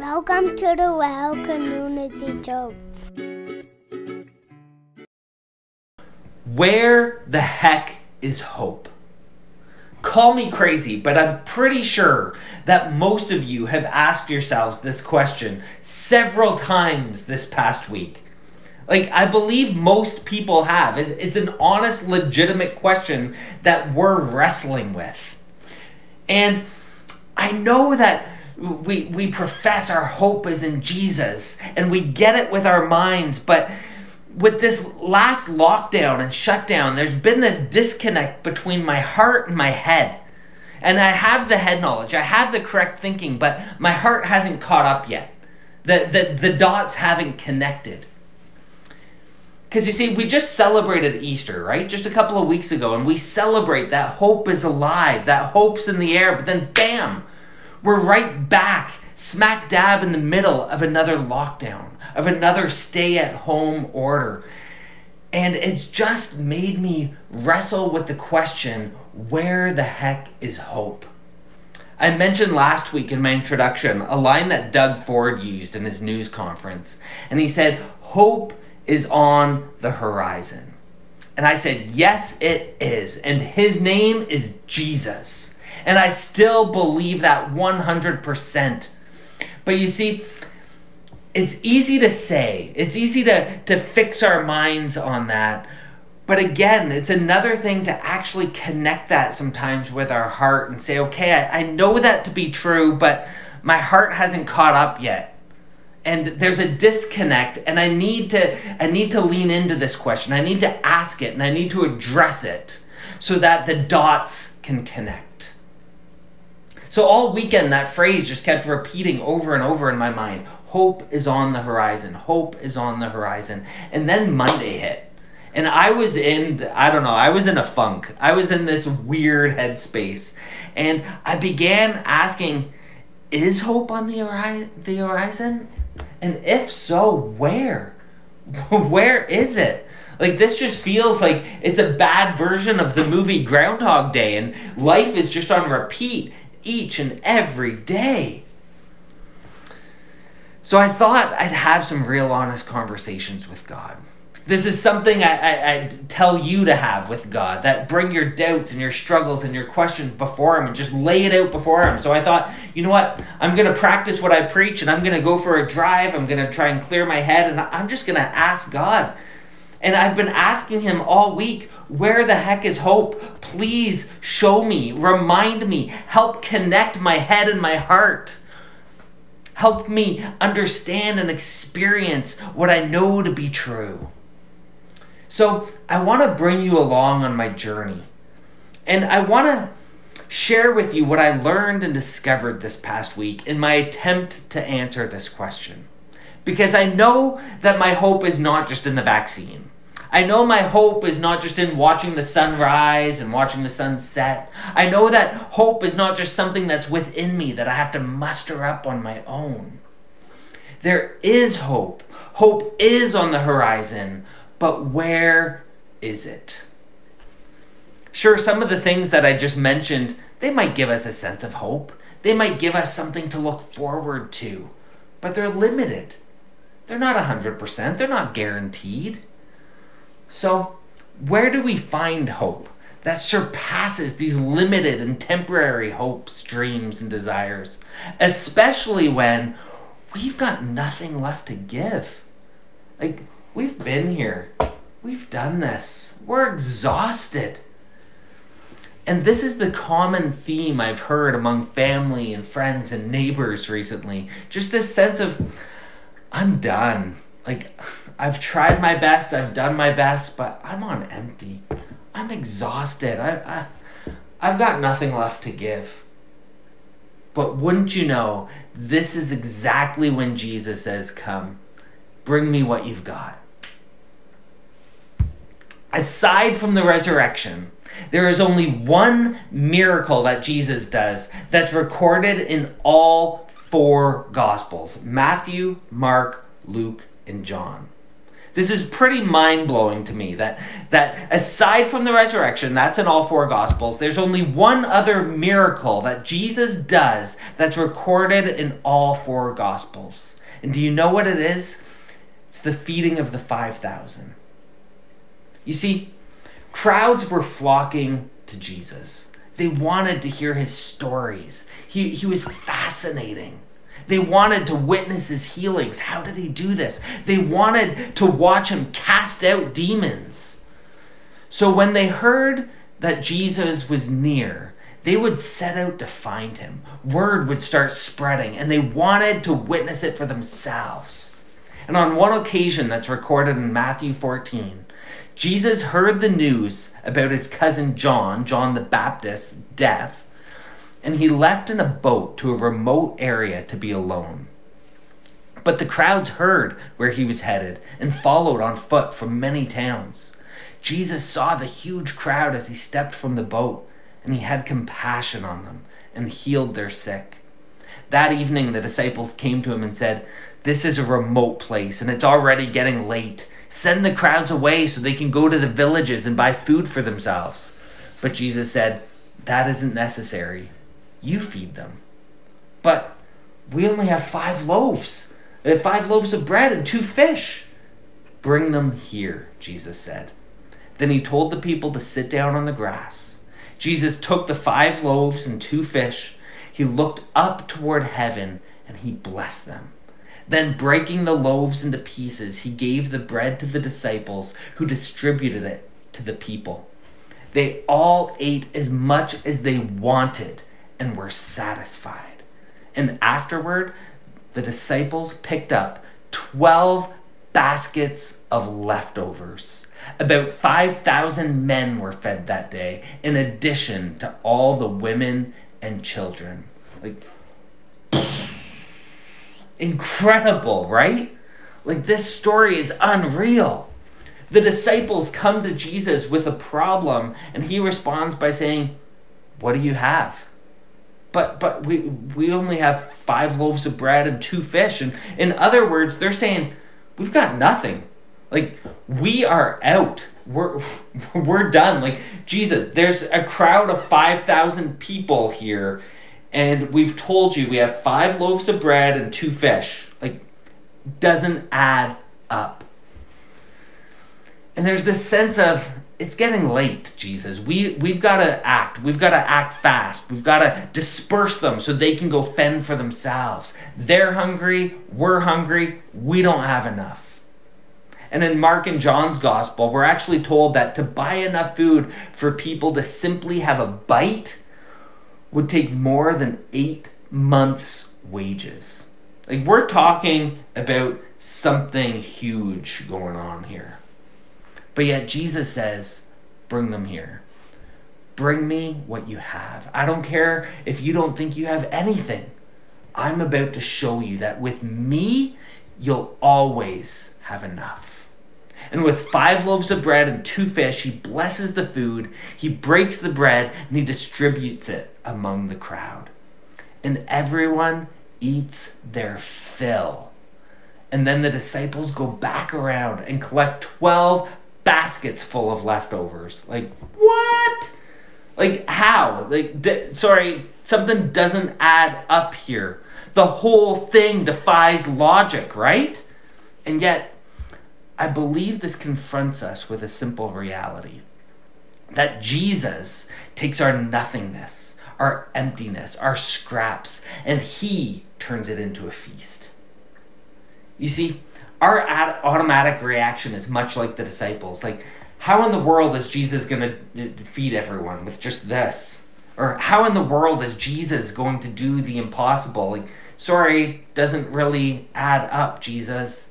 Welcome to the Well Community Church. Where the heck is hope? Call me crazy, but I'm pretty sure that most of you have asked yourselves this question several times this past week. Like, I believe most people have. It's an honest, legitimate question that we're wrestling with. And I know that we, we profess our hope is in Jesus and we get it with our minds, but with this last lockdown and shutdown, there's been this disconnect between my heart and my head. And I have the head knowledge, I have the correct thinking, but my heart hasn't caught up yet. The, the, the dots haven't connected. Because you see, we just celebrated Easter, right? Just a couple of weeks ago, and we celebrate that hope is alive, that hope's in the air, but then bam, we're right back, smack dab in the middle of another lockdown, of another stay at home order. And it's just made me wrestle with the question where the heck is hope? I mentioned last week in my introduction a line that Doug Ford used in his news conference, and he said, Hope is on the horizon. And I said, Yes, it is. And his name is Jesus. And I still believe that 100%. But you see, it's easy to say, it's easy to, to fix our minds on that. But again, it's another thing to actually connect that sometimes with our heart and say, okay, I, I know that to be true, but my heart hasn't caught up yet and there's a disconnect and i need to i need to lean into this question i need to ask it and i need to address it so that the dots can connect so all weekend that phrase just kept repeating over and over in my mind. Hope is on the horizon. Hope is on the horizon. And then monday hit. And i was in i don't know i was in a funk. I was in this weird headspace. And i began asking is hope on the the horizon? And if so, where? where is it? Like this just feels like it's a bad version of the movie Groundhog Day and life is just on repeat each and every day. So I thought I'd have some real honest conversations with God. This is something I, I, I, tell you to have with God that bring your doubts and your struggles and your questions before Him and just lay it out before Him. So I thought, you know what? I'm going to practice what I preach and I'm going to go for a drive. I'm going to try and clear my head and I'm just going to ask God. And I've been asking Him all week, where the heck is hope? Please show me, remind me, help connect my head and my heart. Help me understand and experience what I know to be true. So I want to bring you along on my journey. And I want to share with you what I learned and discovered this past week in my attempt to answer this question. Because I know that my hope is not just in the vaccine. I know my hope is not just in watching the sun rise and watching the sun set. I know that hope is not just something that's within me that I have to muster up on my own. There is hope. Hope is on the horizon, but where is it? Sure, some of the things that I just mentioned, they might give us a sense of hope. They might give us something to look forward to, but they're limited. They're not 100%, they're not guaranteed. So, where do we find hope that surpasses these limited and temporary hopes, dreams, and desires? Especially when we've got nothing left to give. Like, We've been here. We've done this. We're exhausted. And this is the common theme I've heard among family and friends and neighbors recently. Just this sense of, I'm done. Like, I've tried my best, I've done my best, but I'm on empty. I'm exhausted. I, I, I've got nothing left to give. But wouldn't you know, this is exactly when Jesus says, Come, bring me what you've got aside from the resurrection, there is only one miracle that Jesus does that's recorded in all four Gospels Matthew, Mark, Luke, and John. This is pretty mind blowing to me that, that aside from the resurrection, that's in all four Gospels, there's only one other miracle that Jesus does that's recorded in all four Gospels. And do you know what it is? It's the feeding of the 5,000. You see, crowds were flocking to Jesus. They wanted to hear his stories. He, he was fascinating. They wanted to witness his healings. How did he do this? They wanted to watch him cast out demons. So when they heard that Jesus was near, they would set out to find him. Word would start spreading, and they wanted to witness it for themselves. And on one occasion that's recorded in Matthew 14, Jesus heard the news about his cousin John, John the Baptist's death, and he left in a boat to a remote area to be alone. But the crowds heard where he was headed and followed on foot from many towns. Jesus saw the huge crowd as he stepped from the boat, and he had compassion on them and healed their sick. That evening, the disciples came to him and said, This is a remote place, and it's already getting late. Send the crowds away so they can go to the villages and buy food for themselves. But Jesus said, That isn't necessary you feed them. But we only have five loaves, uh, five loaves of bread and two fish. Bring them here, Jesus said. Then he told the people to sit down on the grass. Jesus took the five loaves and two fish. He looked up toward heaven and he blessed them. Then, breaking the loaves into pieces, he gave the bread to the disciples, who distributed it to the people. They all ate as much as they wanted and were satisfied. And afterward, the disciples picked up 12 baskets of leftovers. About 5,000 men were fed that day, in addition to all the women and children. Like, incredible, right? Like, this story is unreal. The disciples come to Jesus with a problem, and he responds by saying, What do you have? But but we we only have five loaves of bread and two fish. And in other words they're saying we've got nothing. Like we are out. We're we're done. Like jesus there's a crowd of 5000 people here and we've told you we have five loaves of bread and two fish. Like doesn't add up. And there's this sense of it's getting late, Jesus. We we've got to act. We've got to act fast. We've got to disperse them so they can go fend for themselves. They're hungry, we're hungry, we don't have enough. And in Mark and John's gospel, we're actually told that to buy enough food for people to simply have a bite would take more than 8 months wages. Like we're talking about something huge going on here. But yet Jesus says, Bring them here. Bring me what you have. I don't care if you don't think you have anything. I'm about to show you that with me, you'll always have enough. And with five loaves of bread and two fish, he blesses the food, he breaks the bread, and he distributes it among the crowd. And everyone eats their fill. And then the disciples go back around and collect 12 baskets full of leftovers. Like, what? Like, how? Like, d- sorry, something doesn't add up here. The whole thing defies logic, right? And yet, I believe this confronts us with a simple reality that Jesus takes our nothingness, our emptiness, our scraps, and he turns it into a feast. You see, our automatic reaction is much like the disciples. Like, how in the world is Jesus going to feed everyone with just this? Or how in the world is Jesus going to do the impossible? Like, sorry, doesn't really add up, Jesus.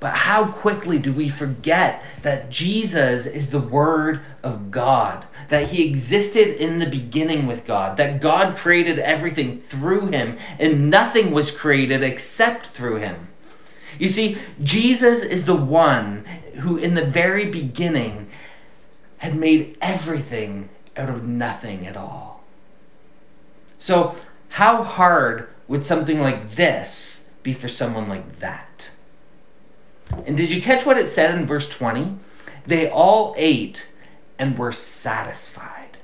But how quickly do we forget that Jesus is the Word of God, that He existed in the beginning with God, that God created everything through Him, and nothing was created except through Him. You see, Jesus is the one who, in the very beginning, had made everything out of nothing at all. So, how hard would something like this be for someone like that? And did you catch what it said in verse 20? They all ate and were satisfied.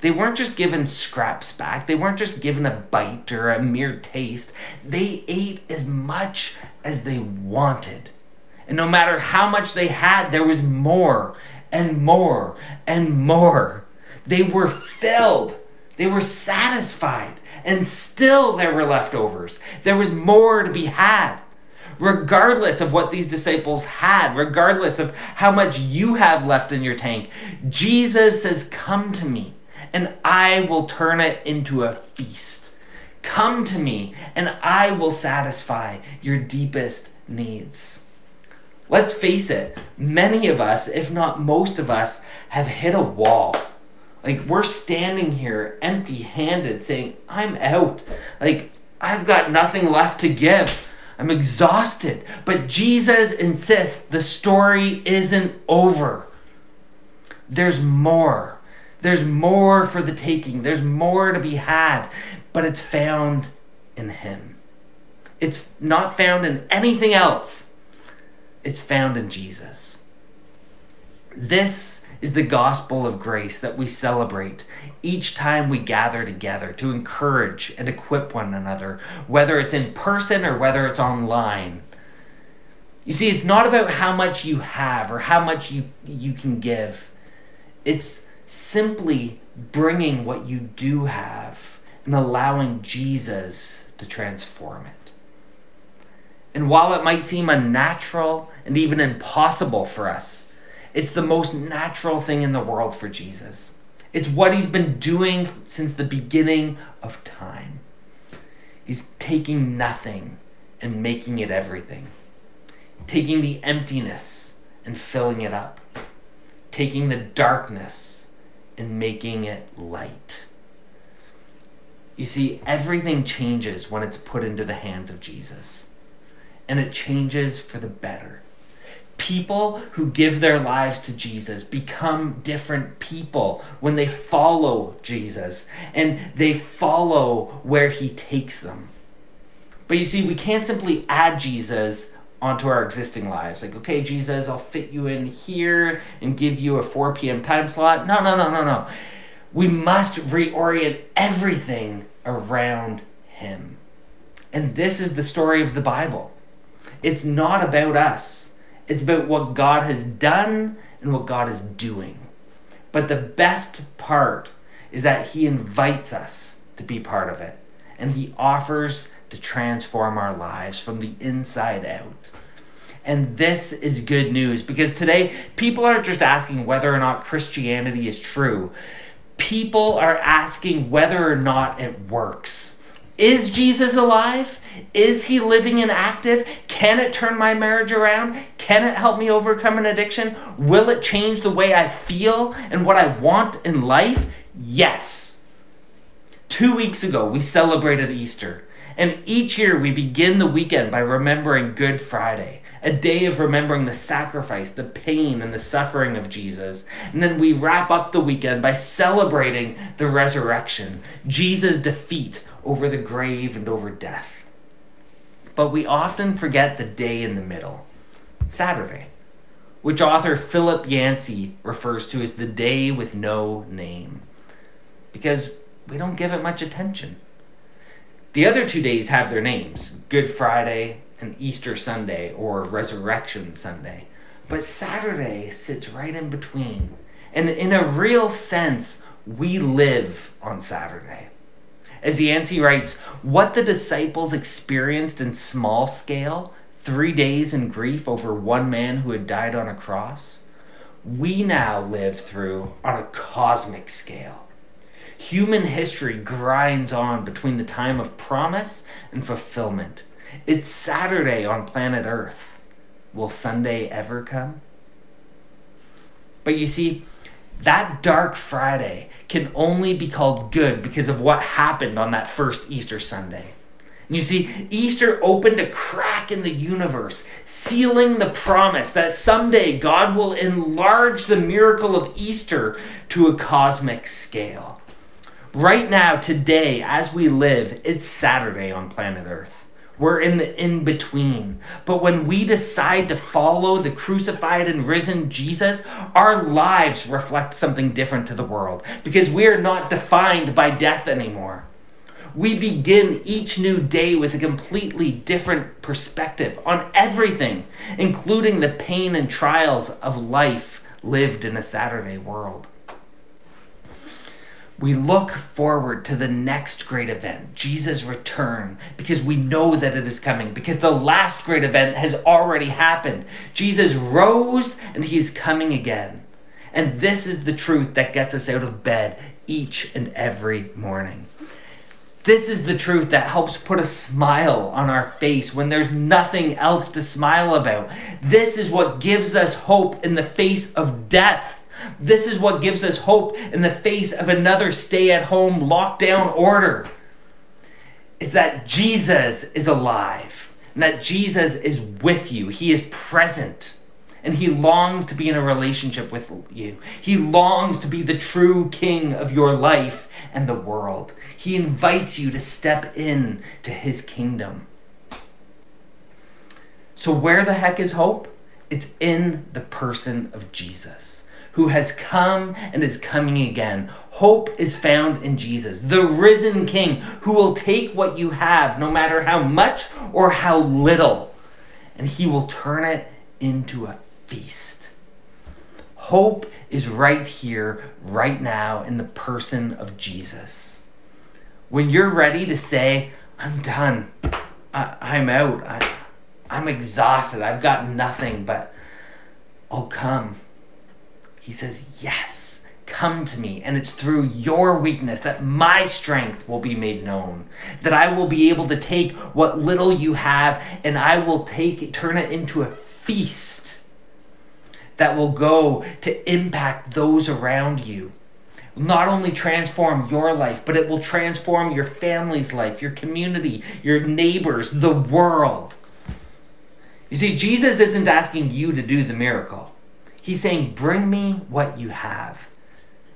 They weren't just given scraps back, they weren't just given a bite or a mere taste. They ate as much as they wanted. And no matter how much they had, there was more and more and more. They were filled. They were satisfied. And still there were leftovers. There was more to be had. Regardless of what these disciples had, regardless of how much you have left in your tank, Jesus says, Come to me, and I will turn it into a feast. Come to me, and I will satisfy your deepest needs. Let's face it, many of us, if not most of us, have hit a wall like we're standing here empty handed saying, I'm out. Like I've got nothing left to give. I'm exhausted. But Jesus insists the story isn't over. There's more. There's more for the taking. There's more to be had, but it's found in Him. It's not found in anything else, it's found in Jesus. This is the gospel of grace that we celebrate each time we gather together to encourage and equip one another, whether it's in person or whether it's online. You see, it's not about how much you have or how much you, you can give. It's simply bringing what you do have and allowing Jesus to transform it. And while it might seem unnatural and even impossible for us, it's the most natural thing in the world for Jesus. It's what he's been doing since the beginning of time. He's taking nothing and making it everything, taking the emptiness and filling it up, taking the darkness and making it light. You see, everything changes when it's put into the hands of Jesus, and it changes for the better people who give their lives to Jesus become different people when they follow Jesus and they follow where he takes them. But you see, we can't simply add Jesus onto our existing lives. Like, okay, Jesus, I'll fit you in here and give you a 4 p.m. time slot. No, no, no, no, no. We must reorient everything around him. And this is the story of the Bible. It's not about us it's about what God has done and what God is doing. But the best part is that He invites us to be part of it. And He offers to transform our lives from the inside out. And this is good news because today people aren't just asking whether or not Christianity is true, people are asking whether or not it works. Is Jesus alive? Is he living and active? Can it turn my marriage around? Can it help me overcome an addiction? Will it change the way I feel and what I want in life? Yes. Two weeks ago, we celebrated Easter. And each year, we begin the weekend by remembering Good Friday, a day of remembering the sacrifice, the pain, and the suffering of Jesus. And then we wrap up the weekend by celebrating the resurrection, Jesus' defeat over the grave and over death. But we often forget the day in the middle, Saturday, which author Philip Yancey refers to as the day with no name, because we don't give it much attention. The other two days have their names Good Friday and Easter Sunday or Resurrection Sunday. But Saturday sits right in between. And in a real sense, we live on Saturday. As Yancey writes, what the disciples experienced in small scale, three days in grief over one man who had died on a cross, we now live through on a cosmic scale. Human history grinds on between the time of promise and fulfillment. It's Saturday on planet Earth. Will Sunday ever come? But you see, that dark Friday can only be called good because of what happened on that first Easter Sunday. You see, Easter opened a crack in the universe, sealing the promise that someday God will enlarge the miracle of Easter to a cosmic scale. Right now, today, as we live, it's Saturday on planet Earth. We're in the in between. But when we decide to follow the crucified and risen Jesus, our lives reflect something different to the world because we are not defined by death anymore. We begin each new day with a completely different perspective on everything, including the pain and trials of life lived in a Saturday world we look forward to the next great event, Jesus' return, because we know that it is coming, because the last great event has already happened. Jesus rose and he's coming again. And this is the truth that gets us out of bed each and every morning. This is the truth that helps put a smile on our face when there's nothing else to smile about. This is what gives us hope in the face of death. This is what gives us hope in the face of another stay at home lockdown order. Is that Jesus is alive and that Jesus is with you. He is present and he longs to be in a relationship with you. He longs to be the true king of your life and the world. He invites you to step in to his kingdom. So where the heck is hope? It's in the person of Jesus who has come and is coming again. Hope is found in Jesus, the risen King, who will take what you have, no matter how much or how little, and he will turn it into a feast. Hope is right here, right now, in the person of Jesus. When you're ready to say, I'm done, I, am out, I, I'm exhausted, I've got nothing, but I'll come he says, Yes, come to me. And it's through your weakness that my strength will be made known. That I will be able to take what little you have and I will take turn it into a feast that will go to impact those around you not only transform your life, but it will transform your family's life, your community, your neighbors, the world. You see, Jesus isn't asking you to do the miracle. He's saying, Bring me what you have.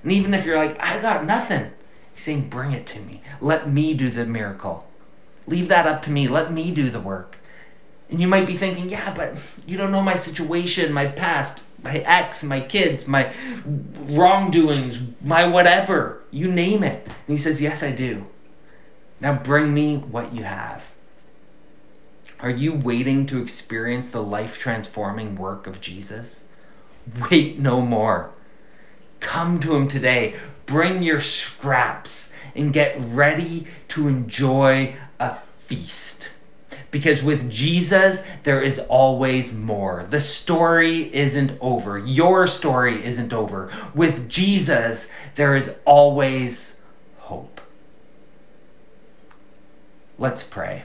And even if you're like, I got nothing, he's saying, Bring it to me. Let me do the miracle. Leave that up to me. Let me do the work. And you might be thinking, Yeah, but you don't know my situation, my past, my ex, my kids, my wrongdoings, my whatever. You name it. And he says, Yes, I do. Now bring me what you have. Are you waiting to experience the life transforming work of Jesus? Wait no more. Come to Him today. Bring your scraps and get ready to enjoy a feast. Because with Jesus, there is always more. The story isn't over. Your story isn't over. With Jesus, there is always hope. Let's pray.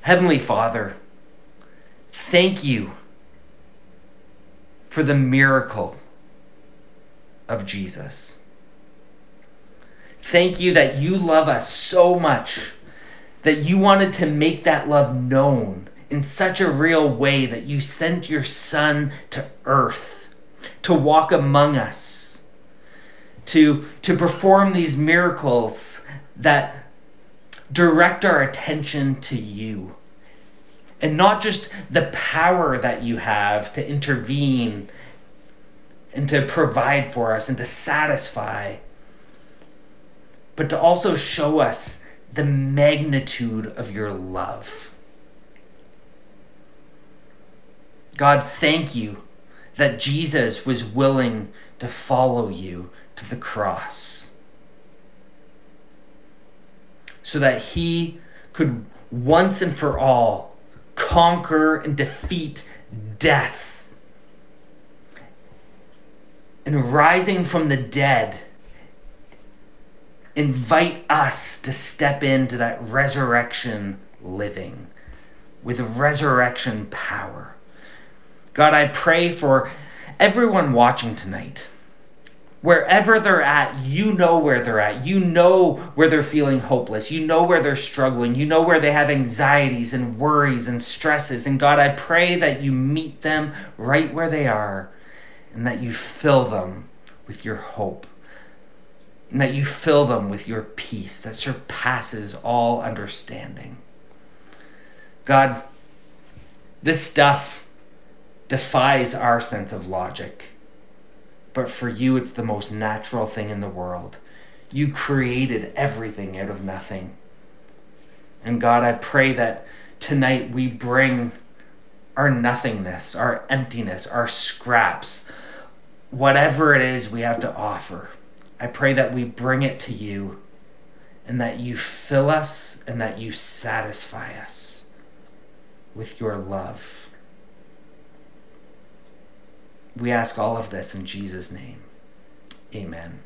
Heavenly Father, thank you for the miracle of Jesus. Thank you that you love us so much that you wanted to make that love known in such a real way that you sent your son to earth to walk among us to to perform these miracles that direct our attention to you and not just the power that you have to intervene and to provide for us and to satisfy, but to also show us the magnitude of your love. God, thank you that Jesus was willing to follow you to the cross so that he could once and for all conquer and defeat death. And rising from the dead, invite us to step into that resurrection living with resurrection power. God, I pray for everyone watching tonight wherever they're at, you know where they're at. You know where they're feeling hopeless. You know where they're struggling. You know where they have anxieties and worries and stresses. And God, I pray that you meet them right where they are and that you fill them with your hope. And that you fill them with your peace that surpasses all understanding. God, this stuff defies our sense of logic. But for you, it's the most natural thing in the world. You created everything out of nothing. And God, I pray that tonight we bring our nothingness, our emptiness, our scraps, whatever it is we have to offer. I pray that we bring it to you and that you fill us and that you satisfy us with your love. We ask all of this in Jesus' name. Amen.